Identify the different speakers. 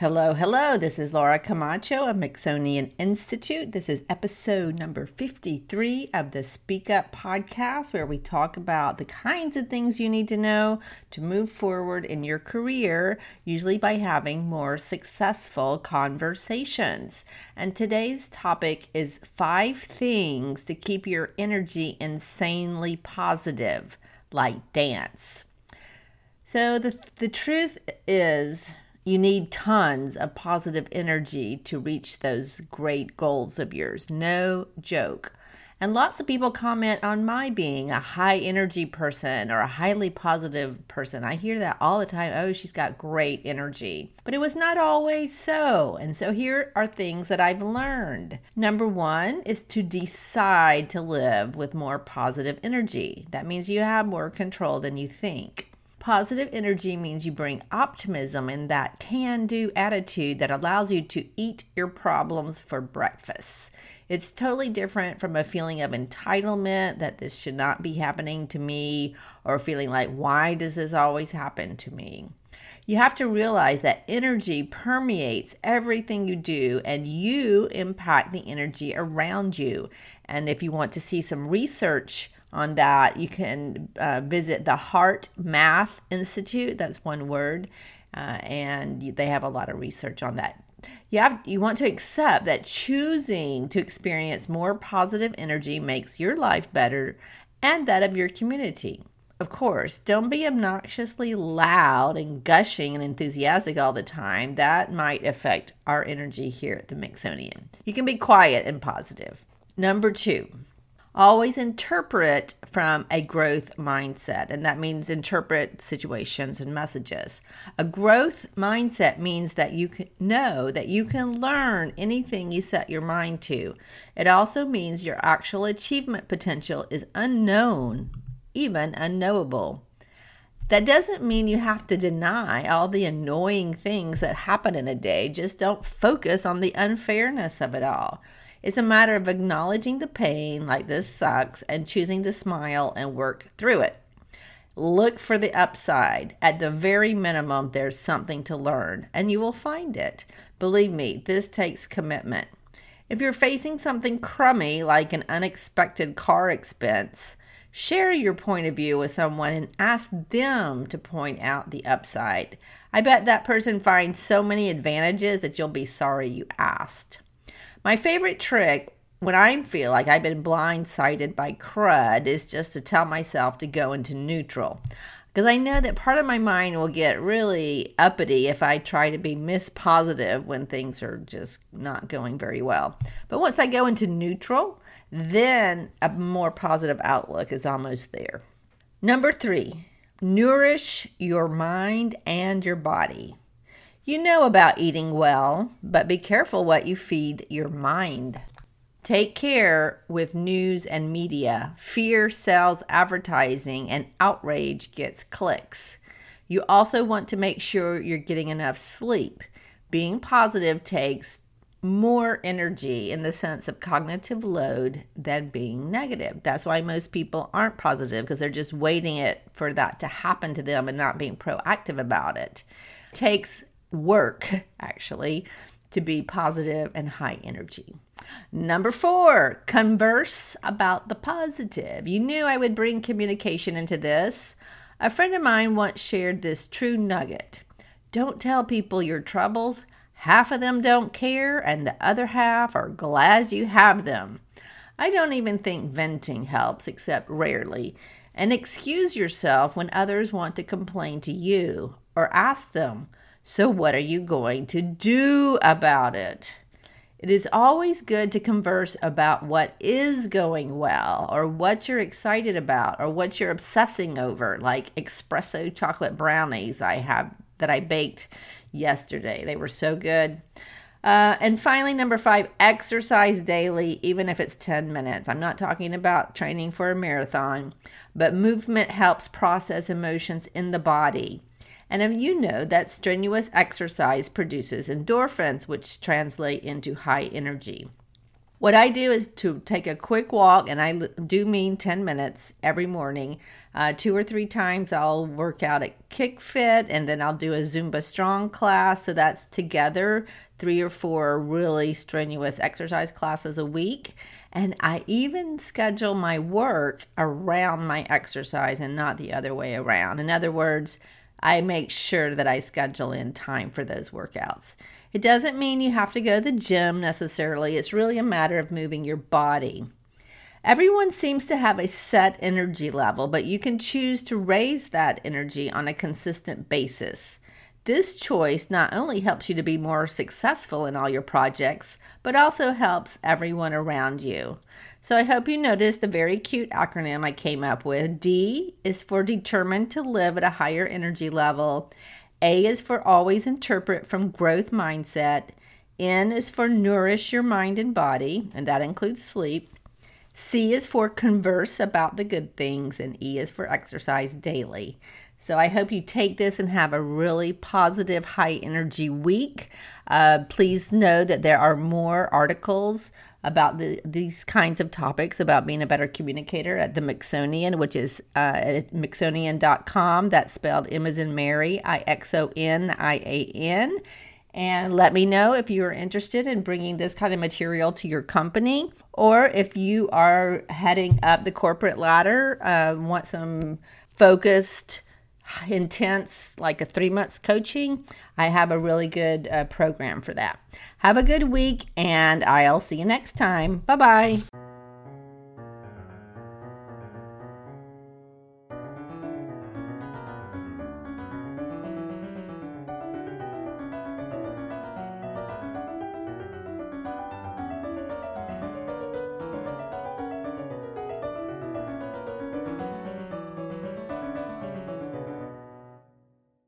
Speaker 1: Hello, hello. This is Laura Camacho of Mixonian Institute. This is episode number 53 of the Speak Up podcast, where we talk about the kinds of things you need to know to move forward in your career, usually by having more successful conversations. And today's topic is five things to keep your energy insanely positive, like dance. So, the, the truth is, you need tons of positive energy to reach those great goals of yours. No joke. And lots of people comment on my being a high energy person or a highly positive person. I hear that all the time. Oh, she's got great energy. But it was not always so. And so here are things that I've learned. Number one is to decide to live with more positive energy. That means you have more control than you think. Positive energy means you bring optimism and that can do attitude that allows you to eat your problems for breakfast. It's totally different from a feeling of entitlement that this should not be happening to me or feeling like, why does this always happen to me? You have to realize that energy permeates everything you do and you impact the energy around you. And if you want to see some research, on that. You can uh, visit the HeartMath Institute. That's one word, uh, and they have a lot of research on that. You have you want to accept that choosing to experience more positive energy makes your life better and that of your community. Of course, don't be obnoxiously loud and gushing and enthusiastic all the time. That might affect our energy here at the Mixonian. You can be quiet and positive. Number two, always interpret from a growth mindset, and that means interpret situations and messages. A growth mindset means that you know that you can learn anything you set your mind to. It also means your actual achievement potential is unknown, even unknowable. That doesn't mean you have to deny all the annoying things that happen in a day. Just don't focus on the unfairness of it all. It's a matter of acknowledging the pain, like this sucks, and choosing to smile and work through it. Look for the upside. At the very minimum, there's something to learn, and you will find it. Believe me, this takes commitment. If you're facing something crummy, like an unexpected car expense, share your point of view with someone and ask them to point out the upside. I bet that person finds so many advantages that you'll be sorry you asked. My favorite trick when I feel like I've been blindsided by crud is just to tell myself to go into neutral. Because I know that part of my mind will get really uppity if I try to be miss positive when things are just not going very well. But once I go into neutral, then a more positive outlook is almost there. Number three, nourish your mind and your body. You know about eating well, but be careful what you feed your mind. Take care with news and media. Fear sells advertising, and outrage gets clicks. You also want to make sure you're getting enough sleep. Being positive takes more energy in the sense of cognitive load than being negative. That's why most people aren't positive because they're just waiting it for that to happen to them and not being proactive about it. takes work, actually, to be positive and high energy. Number four, converse about the positive. You knew I would bring communication into this. A friend of mine once shared this true nugget Don't tell people your troubles. Half of them don't care, and the other half are glad you have them. I don't even think venting helps, except rarely. And excuse yourself when others want to complain to you or ask them, so, what are you going to do about it? It is always good to converse about what is going well or what you're excited about or what you're obsessing over, like espresso chocolate brownies I have that I baked yesterday. They were so good. Uh, and finally, number five, exercise daily, even if it's 10 minutes. I'm not talking about training for a marathon, but movement helps process emotions in the body. And if you know that strenuous exercise produces endorphins, which translate into high energy. What I do is to take a quick walk, and I do mean 10 minutes every morning. Uh, two or three times I'll work out at Kick Fit, and then I'll do a Zumba Strong class. So that's together three or four really strenuous exercise classes a week. And I even schedule my work around my exercise and not the other way around. In other words, I make sure that I schedule in time for those workouts. It doesn't mean you have to go to the gym necessarily, it's really a matter of moving your body. Everyone seems to have a set energy level, but you can choose to raise that energy on a consistent basis. This choice not only helps you to be more successful in all your projects, but also helps everyone around you. So I hope you noticed the very cute acronym I came up with. D is for determined to live at a higher energy level. A is for always interpret from growth mindset. N is for nourish your mind and body, and that includes sleep. C is for converse about the good things, and E is for exercise daily. So I hope you take this and have a really positive, high energy week. Uh, please know that there are more articles about the, these kinds of topics about being a better communicator at the Mixonian, which is uh, at Mixonian.com. That's spelled M as in Mary, I X O N I A N. And let me know if you are interested in bringing this kind of material to your company, or if you are heading up the corporate ladder, uh, want some focused intense, like a three months coaching, I have a really good uh, program for that. Have a good week, and I'll see you next time. Bye bye.